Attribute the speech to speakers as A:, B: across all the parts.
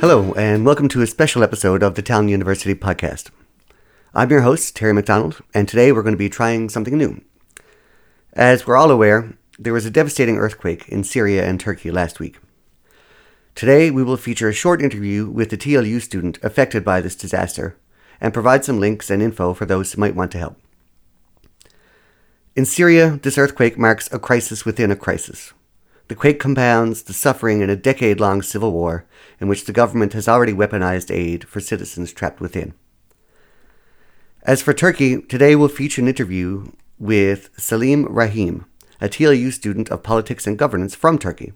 A: Hello, and welcome to a special episode of the Tallinn University podcast. I'm your host, Terry McDonald, and today we're going to be trying something new. As we're all aware, there was a devastating earthquake in Syria and Turkey last week. Today, we will feature a short interview with a TLU student affected by this disaster and provide some links and info for those who might want to help. In Syria, this earthquake marks a crisis within a crisis. The quake compounds the suffering in a decade long civil war in which the government has already weaponized aid for citizens trapped within. As for Turkey, today we'll feature an interview with Salim Rahim, a TLU student of politics and governance from Turkey.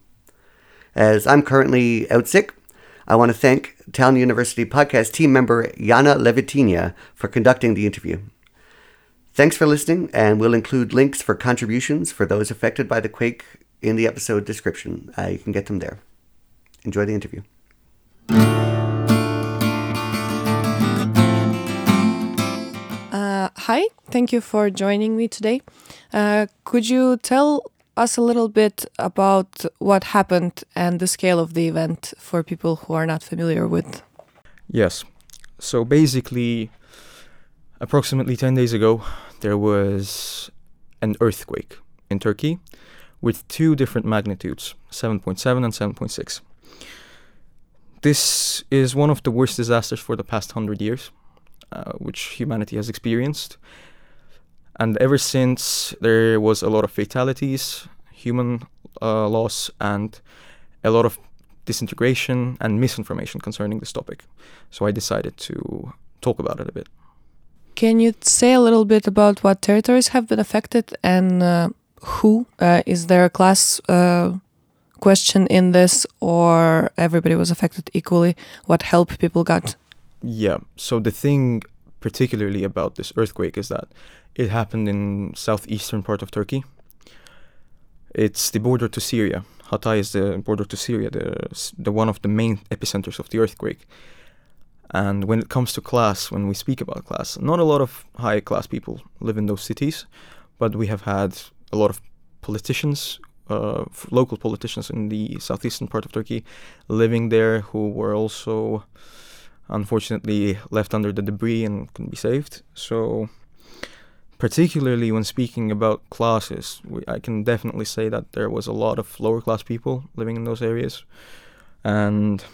A: As I'm currently out sick, I want to thank Tallinn University podcast team member Yana Levitinia for conducting the interview. Thanks for listening, and we'll include links for contributions for those affected by the quake in the episode description. Uh, you can get them there. Enjoy the interview.
B: Uh, hi, thank you for joining me today. Uh, could you tell us a little bit about what happened and the scale of the event for people who are not familiar with?
C: Yes. So basically, approximately 10 days ago, there was an earthquake in Turkey with two different magnitudes 7.7 and 7.6. This is one of the worst disasters for the past hundred years, uh, which humanity has experienced. And ever since, there was a lot of fatalities, human uh, loss, and a lot of disintegration and misinformation concerning this topic. So I decided to talk about it a bit.
B: Can you say a little bit about what territories have been affected and uh, who? Uh, is there a class uh, question in this, or everybody was affected equally? What help people got?
C: Yeah. So the thing, particularly about this earthquake, is that it happened in southeastern part of Turkey. It's the border to Syria. Hatay is the border to Syria, the the one of the main epicenters of the earthquake. And when it comes to class, when we speak about class, not a lot of high class people live in those cities, but we have had a lot of politicians, uh, local politicians in the southeastern part of Turkey, living there who were also unfortunately left under the debris and couldn't be saved. So, particularly when speaking about classes, we, I can definitely say that there was a lot of lower class people living in those areas, and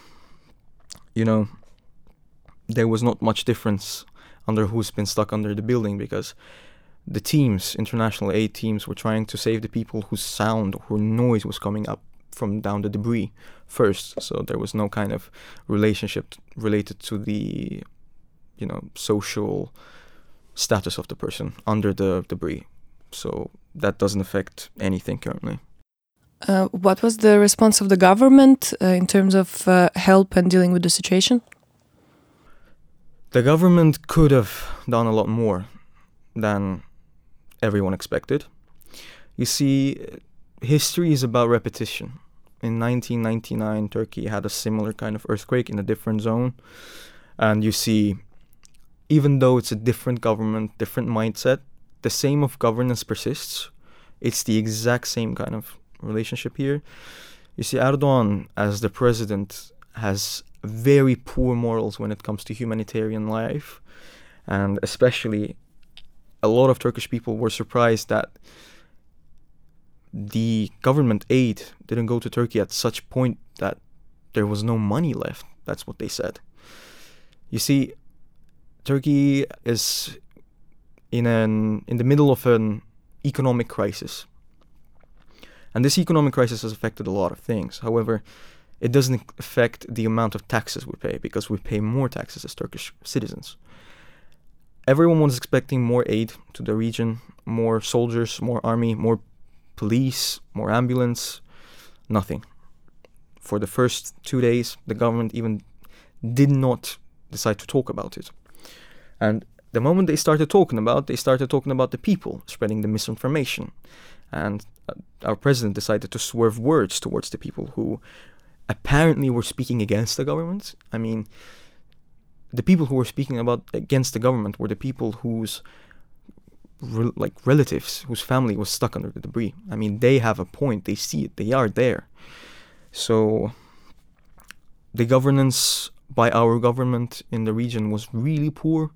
C: you know, there was not much difference under who's been stuck under the building because the teams, international aid teams, were trying to save the people whose sound or noise was coming up from down the debris first. So there was no kind of relationship related to the, you know, social status of the person under the debris. So that doesn't affect anything currently.
B: Uh, what was the response of the government uh, in terms of uh, help and dealing with the situation?
C: The government could have done a lot more than everyone expected. You see, history is about repetition. In 1999, Turkey had a similar kind of earthquake in a different zone. And you see, even though it's a different government, different mindset, the same of governance persists. It's the exact same kind of relationship here. You see, Erdogan, as the president, has very poor morals when it comes to humanitarian life, and especially a lot of Turkish people were surprised that the government aid didn't go to Turkey at such point that there was no money left. That's what they said. You see, Turkey is in an in the middle of an economic crisis. And this economic crisis has affected a lot of things. However, it doesn't affect the amount of taxes we pay because we pay more taxes as Turkish citizens everyone was expecting more aid to the region, more soldiers, more army, more police, more ambulance. Nothing. For the first two days, the government even did not decide to talk about it. And the moment they started talking about, they started talking about the people spreading the misinformation. And uh, our president decided to swerve words towards the people who apparently were speaking against the government. I mean, the people who were speaking about against the government were the people whose re- like relatives whose family was stuck under the debris. I mean, they have a point. They see it. They are there. So the governance by our government in the region was really poor,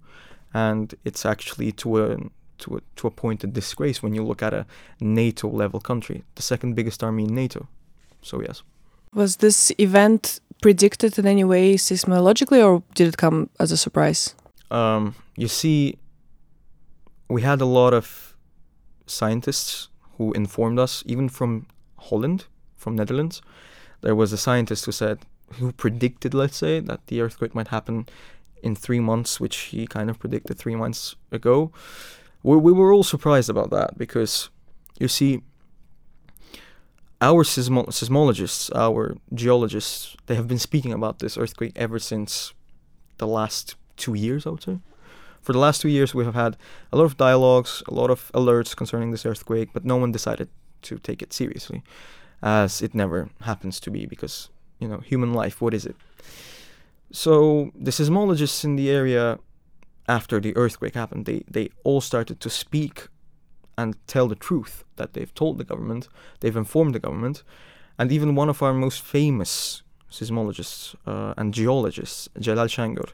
C: and it's actually to a to a, to a point a disgrace when you look at a NATO level country, the second biggest army in NATO. So yes.
B: Was this event predicted in any way seismologically, or did it come as a surprise?
C: Um, you see, we had a lot of scientists who informed us, even from Holland, from Netherlands. There was a scientist who said, who predicted, let's say, that the earthquake might happen in three months, which he kind of predicted three months ago. We, we were all surprised about that because, you see, our seismo- seismologists, our geologists, they have been speaking about this earthquake ever since the last two years, I would say. For the last two years, we have had a lot of dialogues, a lot of alerts concerning this earthquake, but no one decided to take it seriously, as it never happens to be, because, you know, human life, what is it? So the seismologists in the area after the earthquake happened, they, they all started to speak and tell the truth that they've told the government, they've informed the government, and even one of our most famous seismologists uh, and geologists, Celal Şengör,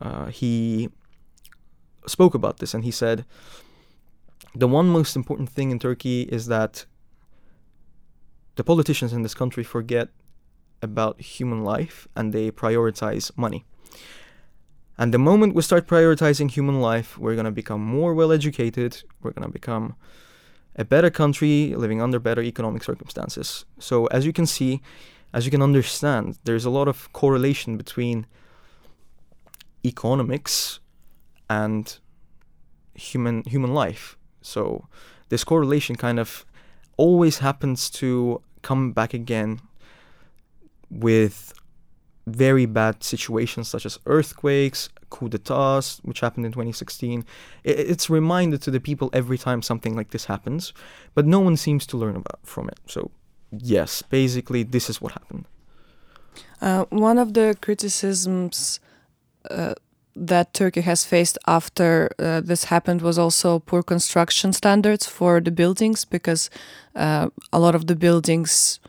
C: uh, he spoke about this and he said, the one most important thing in Turkey is that the politicians in this country forget about human life and they prioritize money. And the moment we start prioritizing human life, we're going to become more well educated, we're going to become a better country living under better economic circumstances. So, as you can see, as you can understand, there's a lot of correlation between economics and human human life. So, this correlation kind of always happens to come back again with very bad situations such as earthquakes, coup d'etats, which happened in 2016. It's reminded to the people every time something like this happens, but no one seems to learn about from it. So, yes, basically, this is what happened.
B: Uh, one of the criticisms uh, that Turkey has faced after uh, this happened was also poor construction standards for the buildings because uh, a lot of the buildings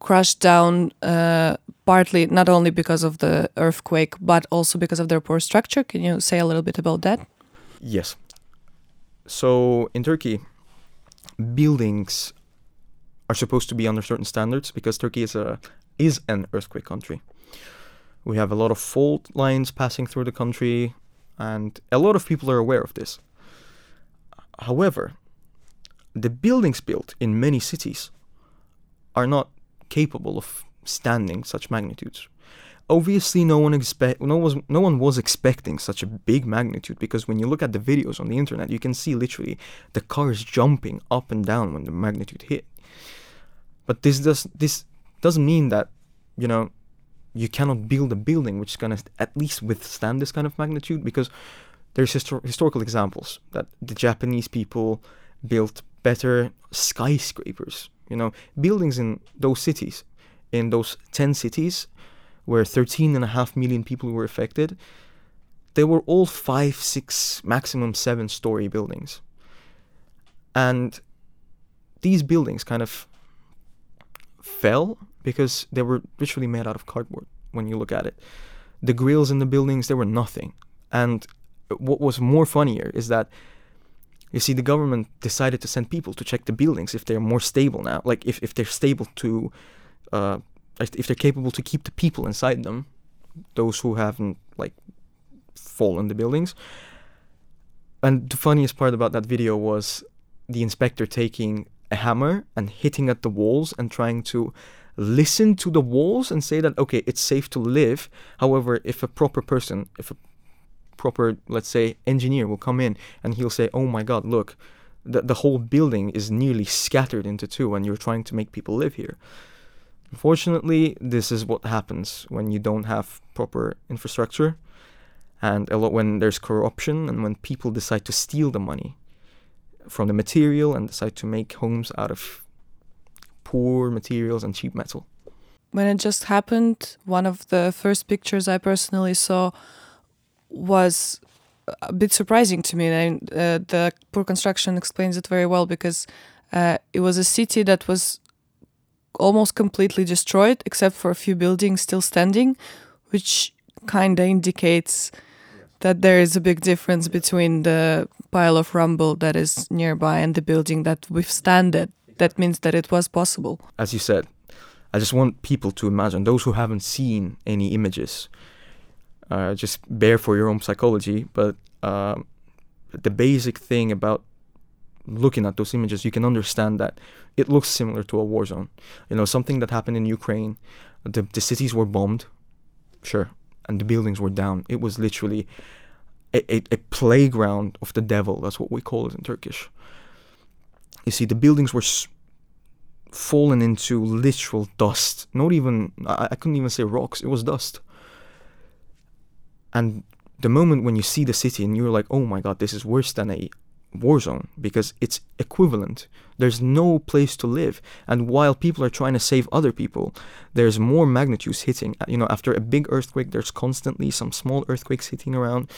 B: crushed down uh, partly not only because of the earthquake but also because of their poor structure. Can you say a little bit about that?
C: Yes. So in Turkey, buildings are supposed to be under certain standards because Turkey is a is an earthquake country. We have a lot of fault lines passing through the country, and a lot of people are aware of this. However, the buildings built in many cities are not capable of standing such magnitudes. Obviously, no one expect no was no one was expecting such a big magnitude because when you look at the videos on the internet, you can see literally the cars jumping up and down when the magnitude hit. But this does this doesn't mean that you know you cannot build a building which is gonna at least withstand this kind of magnitude because there's histor- historical examples that the Japanese people built better skyscrapers you know, buildings in those cities, in those 10 cities where 13 and a half million people were affected, they were all five, six, maximum seven story buildings. And these buildings kind of fell because they were literally made out of cardboard when you look at it. The grills in the buildings, they were nothing. And what was more funnier is that you see, the government decided to send people to check the buildings if they're more stable now, like if, if they're stable to, uh, if they're capable to keep the people inside them, those who haven't like fallen the buildings. And the funniest part about that video was the inspector taking a hammer and hitting at the walls and trying to listen to the walls and say that okay, it's safe to live. However, if a proper person, if a proper, let's say, engineer will come in and he'll say, oh my god, look, the, the whole building is nearly scattered into two and you're trying to make people live here. Unfortunately, this is what happens when you don't have proper infrastructure and a lot when there's corruption and when people decide to steal the money from the material and decide to make homes out of poor materials and cheap metal.
B: When it just happened, one of the first pictures I personally saw was a bit surprising to me. And uh, the poor construction explains it very well because uh, it was a city that was almost completely destroyed, except for a few buildings still standing, which kind of indicates that there is a big difference between the pile of rubble that is nearby and the building that withstand it. That means that it was possible.
C: As you said, I just want people to imagine those who haven't seen any images. Uh, just bear for your own psychology, but um, the basic thing about looking at those images, you can understand that it looks similar to a war zone. You know, something that happened in Ukraine. The the cities were bombed, sure, and the buildings were down. It was literally a, a, a playground of the devil. That's what we call it in Turkish. You see, the buildings were s- fallen into literal dust. Not even I, I couldn't even say rocks. It was dust. And the moment when you see the city and you're like, oh my god, this is worse than a war zone because it's equivalent. There's no place to live. And while people are trying to save other people, there's more magnitudes hitting. You know, after a big earthquake, there's constantly some small earthquakes hitting around.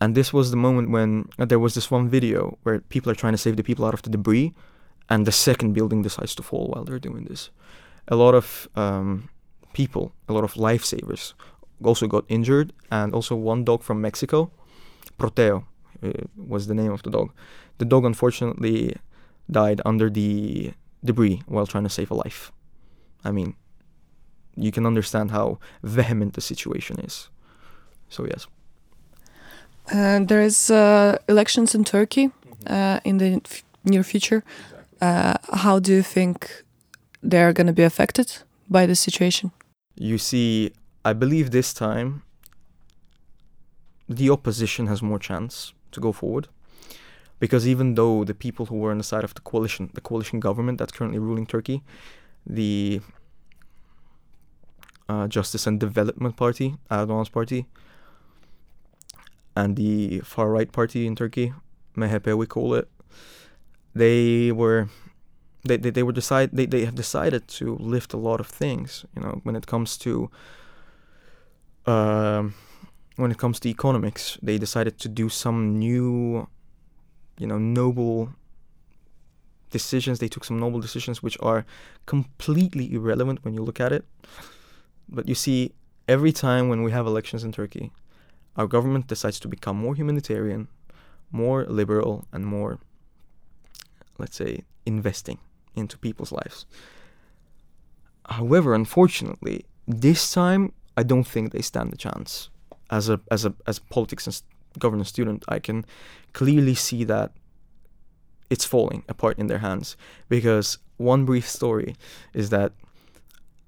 C: And this was the moment when uh, there was this one video where people are trying to save the people out of the debris, and the second building decides to fall while they're doing this. A lot of um, people, a lot of lifesavers, also got injured, and also one dog from Mexico, Proteo, uh, was the name of the dog. The dog unfortunately died under the debris while trying to save a life. I mean, you can understand how vehement the situation is. So yes.
B: Uh, there is uh, elections in Turkey uh, in the f- near future. Uh, how do you think they are going to be affected by the situation?
C: You see, I believe this time the opposition has more chance to go forward. Because even though the people who were on the side of the coalition, the coalition government that's currently ruling Turkey, the uh, Justice and Development Party, Erdogan's party, and the far right party in Turkey, MHP we call it, they were they, they, they were decide they, they have decided to lift a lot of things, you know, when it comes to um when it comes to economics, they decided to do some new, you know, noble decisions. They took some noble decisions which are completely irrelevant when you look at it. But you see, every time when we have elections in Turkey, our government decides to become more humanitarian, more liberal, and more, let's say, investing into people's lives. However, unfortunately, this time I don't think they stand a chance as a as a as a politics and governance student, I can clearly see that it's falling apart in their hands because one brief story is that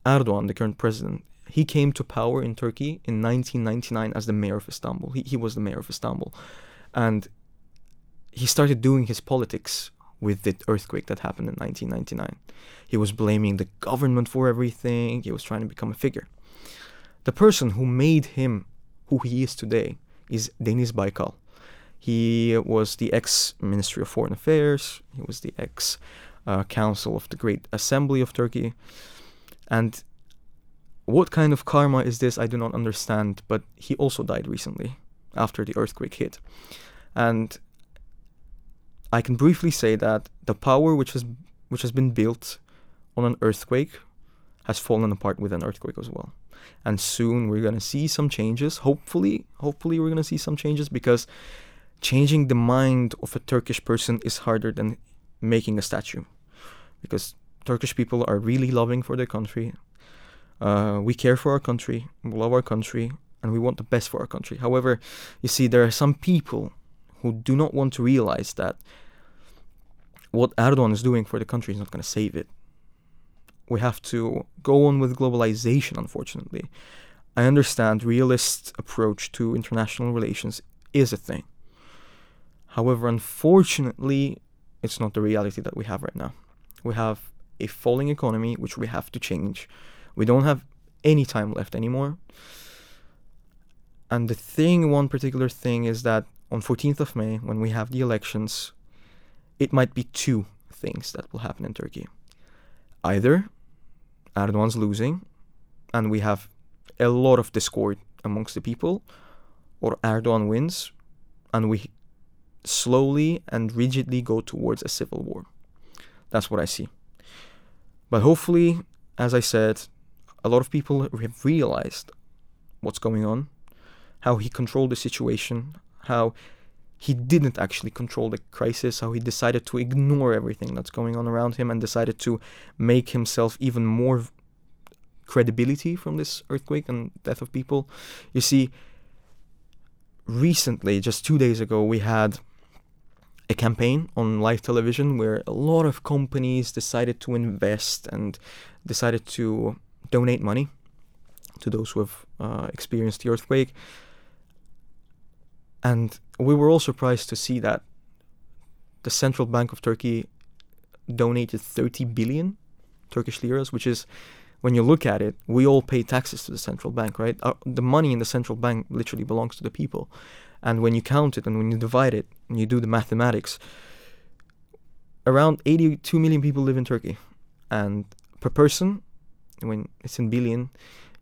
C: Erdogan, the current president, he came to power in Turkey in 1999 as the mayor of Istanbul. He, he was the mayor of Istanbul. And he started doing his politics with the earthquake that happened in 1999. He was blaming the government for everything. He was trying to become a figure. The person who made him who he is today is Deniz Baykal. He was the ex Ministry of Foreign Affairs. He was the ex uh, Council of the Great Assembly of Turkey. And what kind of karma is this? I do not understand. But he also died recently after the earthquake hit. And I can briefly say that the power which has which has been built on an earthquake has fallen apart with an earthquake as well and soon we're going to see some changes. Hopefully hopefully we're going to see some changes because changing the mind of a turkish person is harder than making a statue because turkish people are really loving for their country. Uh, we care for our country. We love our country and we want the best for our country. However you see there are some people who do not want to realize that what erdogan is doing for the country is not going to save it we have to go on with globalization, unfortunately. I understand realist approach to international relations is a thing. However, unfortunately, it's not the reality that we have right now. We have a falling economy which we have to change. We don't have any time left anymore. And the thing, one particular thing, is that on 14th of May, when we have the elections, it might be two things that will happen in Turkey. Either Erdogan's losing, and we have a lot of discord amongst the people, or Erdogan wins, and we slowly and rigidly go towards a civil war. That's what I see. But hopefully, as I said, a lot of people have realized what's going on, how he controlled the situation, how he didn't actually control the crisis, how he decided to ignore everything that's going on around him and decided to make himself even more credibility from this earthquake and death of people. You see, recently, just two days ago, we had a campaign on live television where a lot of companies decided to invest and decided to donate money to those who have uh, experienced the earthquake. And we were all surprised to see that the Central Bank of Turkey donated 30 billion Turkish liras, which is, when you look at it, we all pay taxes to the central bank, right? Our, the money in the central bank literally belongs to the people. And when you count it and when you divide it and you do the mathematics, around 82 million people live in Turkey. And per person, when it's in billion,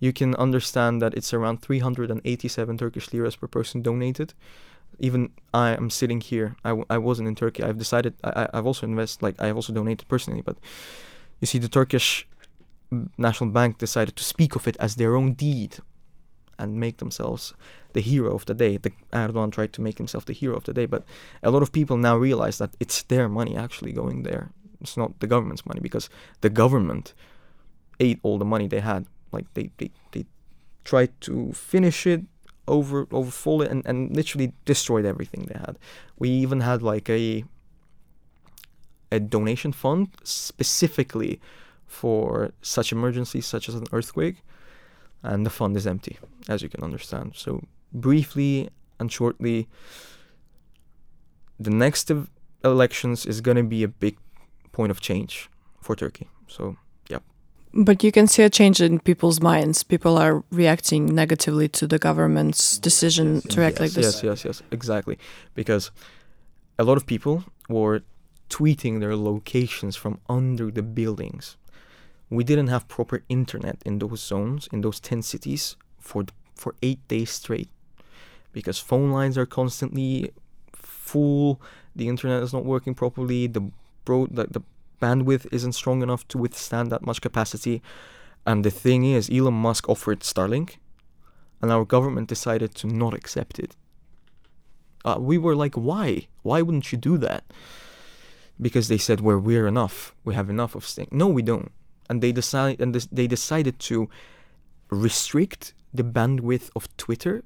C: you can understand that it's around 387 Turkish liras per person donated. Even I am sitting here. I, w- I wasn't in Turkey. I've decided. I, I've also invested. Like I've also donated personally. But you see, the Turkish National Bank decided to speak of it as their own deed, and make themselves the hero of the day. The Erdogan tried to make himself the hero of the day, but a lot of people now realize that it's their money actually going there. It's not the government's money because the government ate all the money they had. Like they they, they tried to finish it, over overfull it, and, and literally destroyed everything they had. We even had like a a donation fund specifically for such emergencies such as an earthquake and the fund is empty as you can understand so briefly and shortly the next elections is going to be a big point of change for turkey so
B: But you can see a change in people's minds. People are reacting negatively to the government's decision to react
C: yes,
B: like this.
C: yes yes yes exactly because a lot of people were tweeting their locations from under the buildings we didn't have proper internet in those zones in those 10 cities for for 8 days straight because phone lines are constantly full the internet is not working properly the bro the, the bandwidth isn't strong enough to withstand that much capacity. And the thing is Elon Musk offered Starlink and our government decided to not accept it. Uh, we were like why? Why wouldn't you do that? Because they said well we're enough. We have enough of thing no we don't. And they decide and this, they decided to restrict the bandwidth of Twitter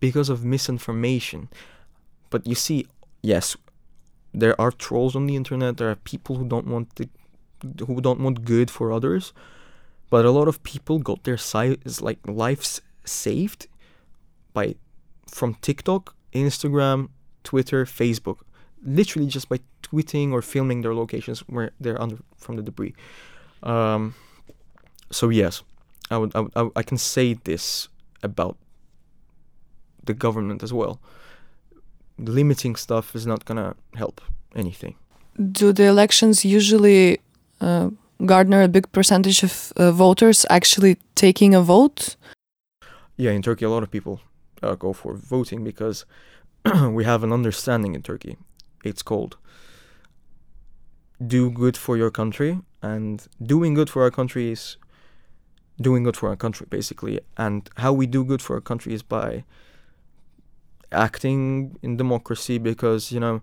C: because of misinformation. But you see, yes, there are trolls on the internet. There are people who don't want the, who don't want good for others. But a lot of people got their si- like lives saved by from TikTok, Instagram, Twitter, Facebook, literally just by tweeting or filming their locations where they're under from the debris. Um, so yes, I would, I would, I can say this about the government as well. Limiting stuff is not gonna help anything.
B: Do the elections usually uh, garner a big percentage of uh, voters actually taking a vote?
C: Yeah, in Turkey, a lot of people uh, go for voting because we have an understanding in Turkey. It's called do good for your country, and doing good for our country is doing good for our country, basically. And how we do good for our country is by acting in democracy because, you know,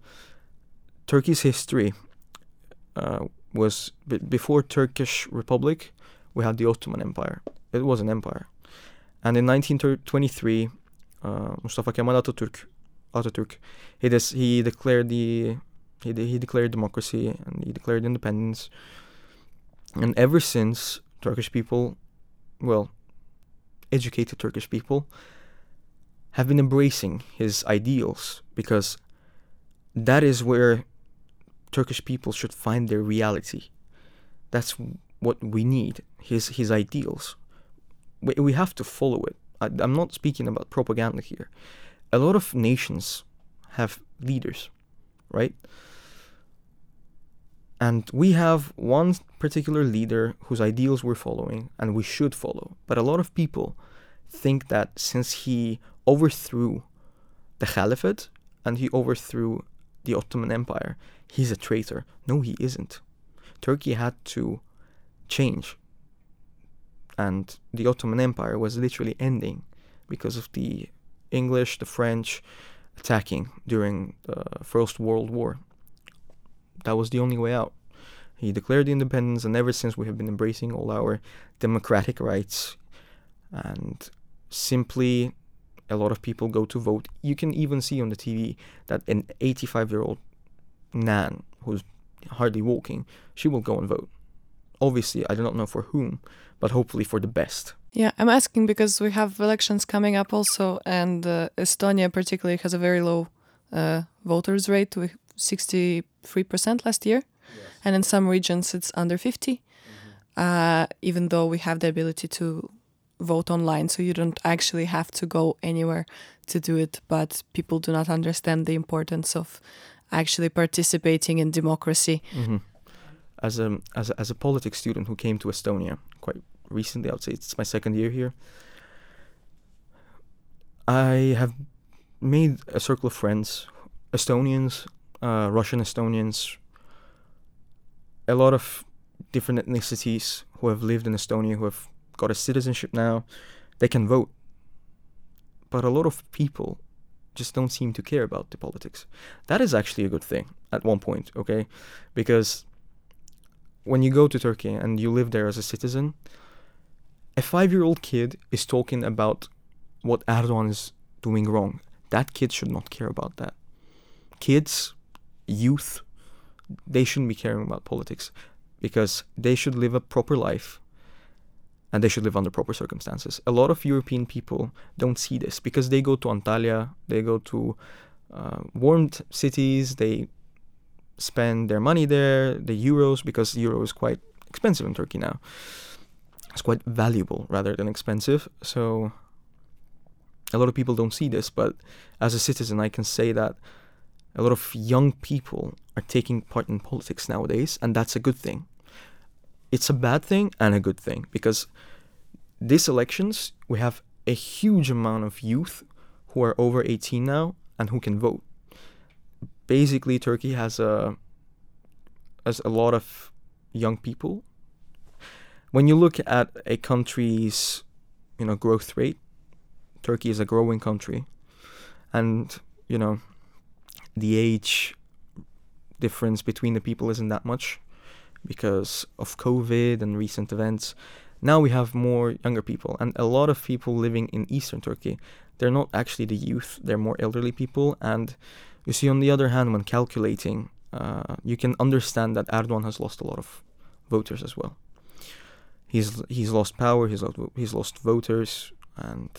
C: Turkey's history uh, was b- before Turkish Republic, we had the Ottoman Empire. It was an empire. And in 1923, uh, Mustafa Kemal Atatürk, Atatürk, he des- he declared the he de- he declared democracy and he declared independence. And ever since, Turkish people, well, educated Turkish people, have been embracing his ideals because that is where Turkish people should find their reality. That's what we need. His his ideals. We we have to follow it. I, I'm not speaking about propaganda here. A lot of nations have leaders, right? And we have one particular leader whose ideals we're following and we should follow. But a lot of people think that since he overthrew the Caliphate and he overthrew the Ottoman Empire, he's a traitor. No, he isn't. Turkey had to change. And the Ottoman Empire was literally ending because of the English, the French attacking during the First World War. That was the only way out. He declared independence, and ever since we have been embracing all our democratic rights. And simply, a lot of people go to vote. You can even see on the TV that an 85 year old Nan, who's hardly walking, she will go and vote. Obviously, I do not know for whom, but hopefully for the best.
B: Yeah, I'm asking because we have elections coming up also, and uh, Estonia particularly has a very low uh, voters rate, with 63% last year, yes. and in some regions it's under 50. Mm-hmm. Uh, even though we have the ability to vote online, so you don't actually have to go anywhere to do it, but people do not understand the importance of actually participating in democracy.
C: Mm-hmm. As a, as a as a politics student who came to Estonia quite recently. I would say it's my second year here. I have made a circle of friends, Estonians, uh, Russian Estonians, a lot of different ethnicities who have lived in Estonia, who have got a citizenship now. They can vote. But a lot of people just don't seem to care about the politics. That is actually a good thing at one point, okay? Because when you go to Turkey and you live there as a citizen, a five year old kid is talking about what Erdogan is doing wrong. That kid should not care about that. Kids, youth, they shouldn't be caring about politics because they should live a proper life and they should live under proper circumstances. A lot of European people don't see this because they go to Antalya, they go to uh, warm cities, they spend their money there, the euros, because euro is quite expensive in Turkey now it's quite valuable rather than expensive. So a lot of people don't see this, but as a citizen, I can say that a lot of young people are taking part in politics nowadays, and that's a good thing. It's a bad thing and a good thing because these elections, we have a huge amount of youth who are over 18 now and who can vote. Basically, Turkey has a has a lot of young people when you look at a country's you know growth rate turkey is a growing country and you know the age difference between the people isn't that much because of covid and recent events. Now we have more younger people and a lot of people living in eastern turkey they're not actually the youth they're more elderly people. And you see on the other hand when calculating uh, you can understand that erdogan has lost a lot of voters as well. He's he's lost power, he's lost, he's lost voters, and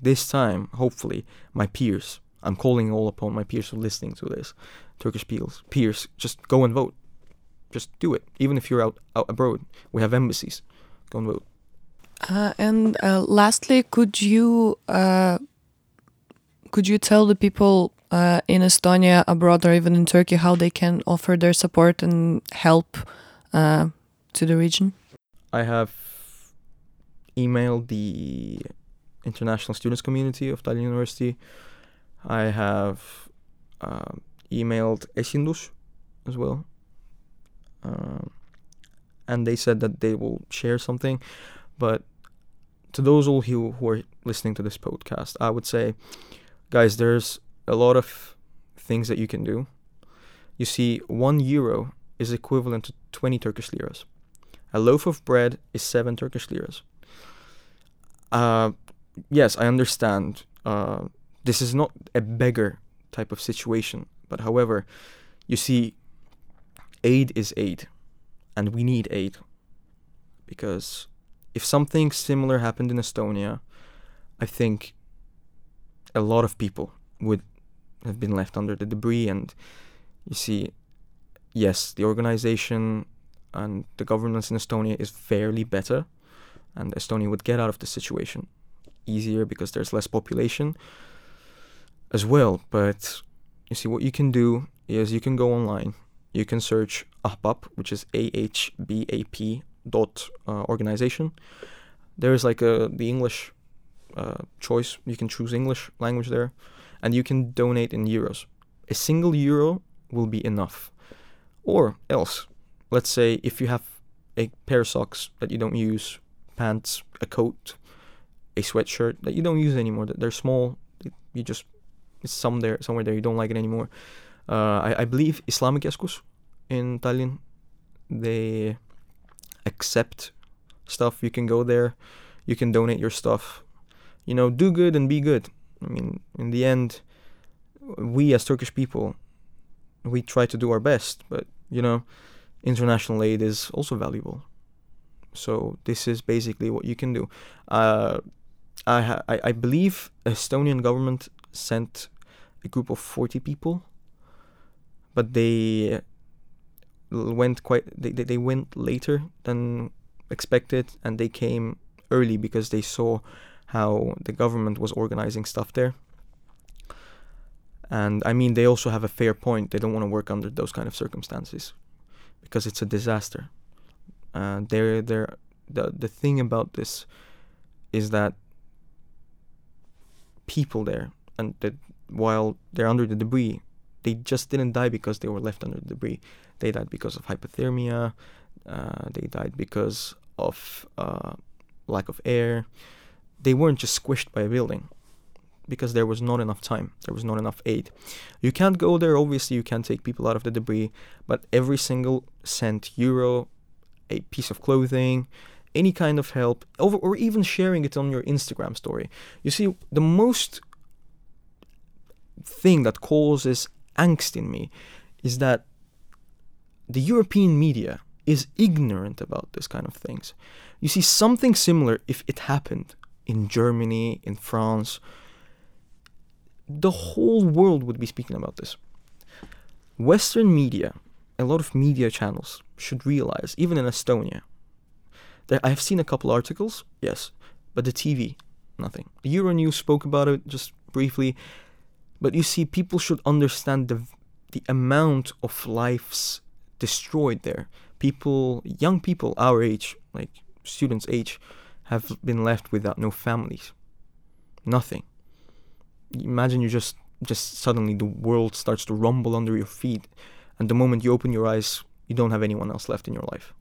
C: this time, hopefully, my peers, I'm calling all upon my peers who are listening to this, Turkish peers, peers, just go and vote, just do it, even if you're out, out abroad. We have embassies, go and vote.
B: Uh, and uh, lastly, could you uh, could you tell the people uh, in Estonia, abroad, or even in Turkey, how they can offer their support and help uh, to the region?
C: I have emailed the international students community of Tallinn University. I have uh, emailed Esindus as well. Um, and they said that they will share something. But to those all who, who are listening to this podcast, I would say, guys, there's a lot of things that you can do. You see, one euro is equivalent to 20 Turkish liras. A loaf of bread is seven Turkish liras. Uh, yes, I understand. Uh, this is not a beggar type of situation, but however, you see, aid is aid, and we need aid because if something similar happened in Estonia, I think a lot of people would have been left under the debris. And you see, yes, the organization and the governance in Estonia is fairly better, and Estonia would get out of the situation easier because there's less population as well. But you see, what you can do is you can go online, you can search AHBAP, which is A H B A P dot uh, organization. There is like a the English uh, choice. You can choose English language there, and you can donate in euros. A single euro will be enough, or else let's say if you have a pair of socks that you don't use, pants, a coat, a sweatshirt that you don't use anymore. That they're small. You just it's some there somewhere there you don't like it anymore. Uh, I, I believe Islamic Keskus in Tallinn they accept stuff. You can go there, you can donate your stuff. You know, do good and be good. I mean, in the end, we as Turkish people, we try to do our best, but you know, international aid is also valuable. So this is basically what you can do. Uh, I, I I believe Estonian government sent a group of forty people, but they went quite they, they, went later than expected and they came early because they saw how the government was organizing stuff there. And i mean they also have a fair point. They don't want to work under those kind of circumstances because it's a disaster. Uh, they're, they're, the, the thing about this is that people there and that while they're under the debris they just didn't die because they were left under the debris they died because of hypothermia. Uh, they died because of uh, lack of air. They weren't just squished by a building because there was not enough time. There was not enough aid. You can't go there. Obviously, you can't take people out of the debris. But every single cent, euro, a piece of clothing, any kind of help, over, or even sharing it on your Instagram story. You see, the most thing that causes angst in me is that the European media is ignorant about this kind of things. You see, something similar, if it happened in Germany, in France, the whole world would be speaking about this. Western media, a lot of media channels should realize, even in Estonia, there, I have seen a couple articles, yes, but the TV, nothing. The Euronews spoke about it just briefly, but you see, people should understand the the amount of lives destroyed there. People, young people our age, like students' age, have been left without no families, nothing. Imagine you just just suddenly the world starts to rumble under your feet, and the moment you open your eyes, you don't have anyone else left in your life.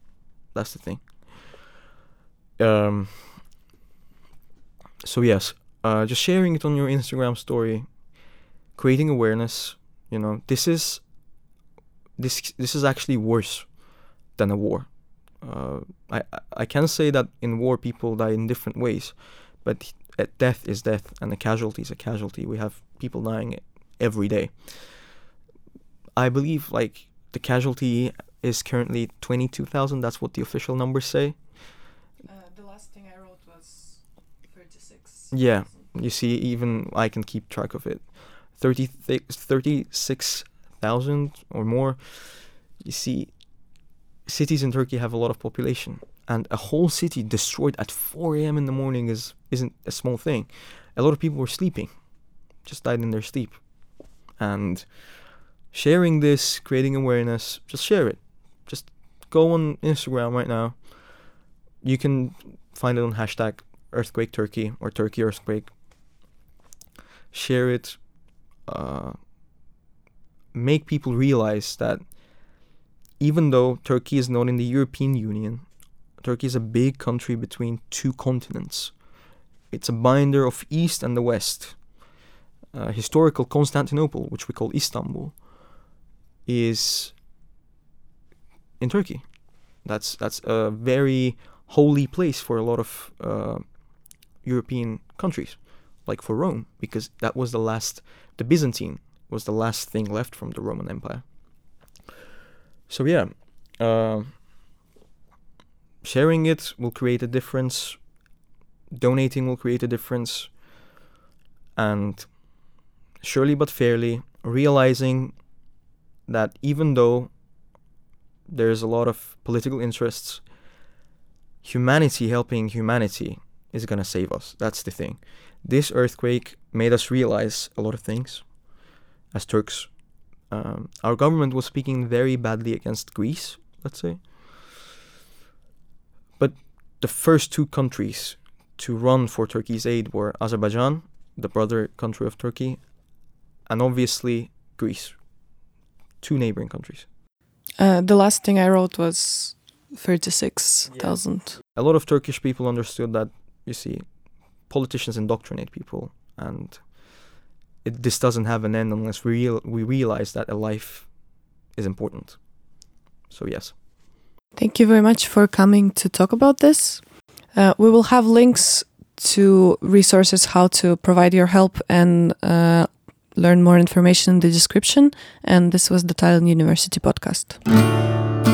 C: That's the thing. Um. So yes, uh, just sharing it on your Instagram story, creating awareness. You know, this is this this is actually worse than a war. Uh, I I can say that in war people die in different ways, but death is death and a casualty is a casualty. We have people dying every day. I believe like the casualty is currently twenty two thousand. That's what the official numbers say.
B: Uh, the last thing I wrote was thirty six.
C: Yeah, you see, even I can keep track of it. 30 36 thousand or more. You see, cities in Turkey have a lot of population, and a whole city destroyed at 4 a.m. in the morning is isn't a small thing. A lot of people were sleeping, just died in their sleep, and sharing this, creating awareness, just share it. Just go on Instagram right now. You can find it on hashtag earthquake Turkey or Turkey earthquake. Share it. Uh, make people realize that even though Turkey is not in the European Union, Turkey is a big country between two continents. It's a binder of East and the West. Uh, historical Constantinople, which we call Istanbul, is in Turkey. That's that's a very holy place for a lot of uh, European countries, like for Rome, because that was the last, the Byzantine was the last thing left from the Roman Empire. So yeah, uh, sharing it will create a difference. Donating will create a difference, and surely but fairly realizing that even though there's a lot of political interests, humanity helping humanity is gonna save us. That's the thing. This earthquake made us realize a lot of things as Turks. Um, our government was speaking very badly against Greece, let's say. But the first two countries to run for Turkey's aid were Azerbaijan, the brother country of Turkey, and obviously Greece, two neighboring countries.
B: Uh, the last thing I wrote was 36,000.
C: A lot of Turkish people understood that, you see, politicians indoctrinate people, and it, this doesn't have an end unless we, real, we realize that a life is important. So, yes.
B: Thank you very much for coming to talk about this. Uh, we will have links to resources how to provide your help and uh, learn more information in the description. And this was the Tallinn University podcast.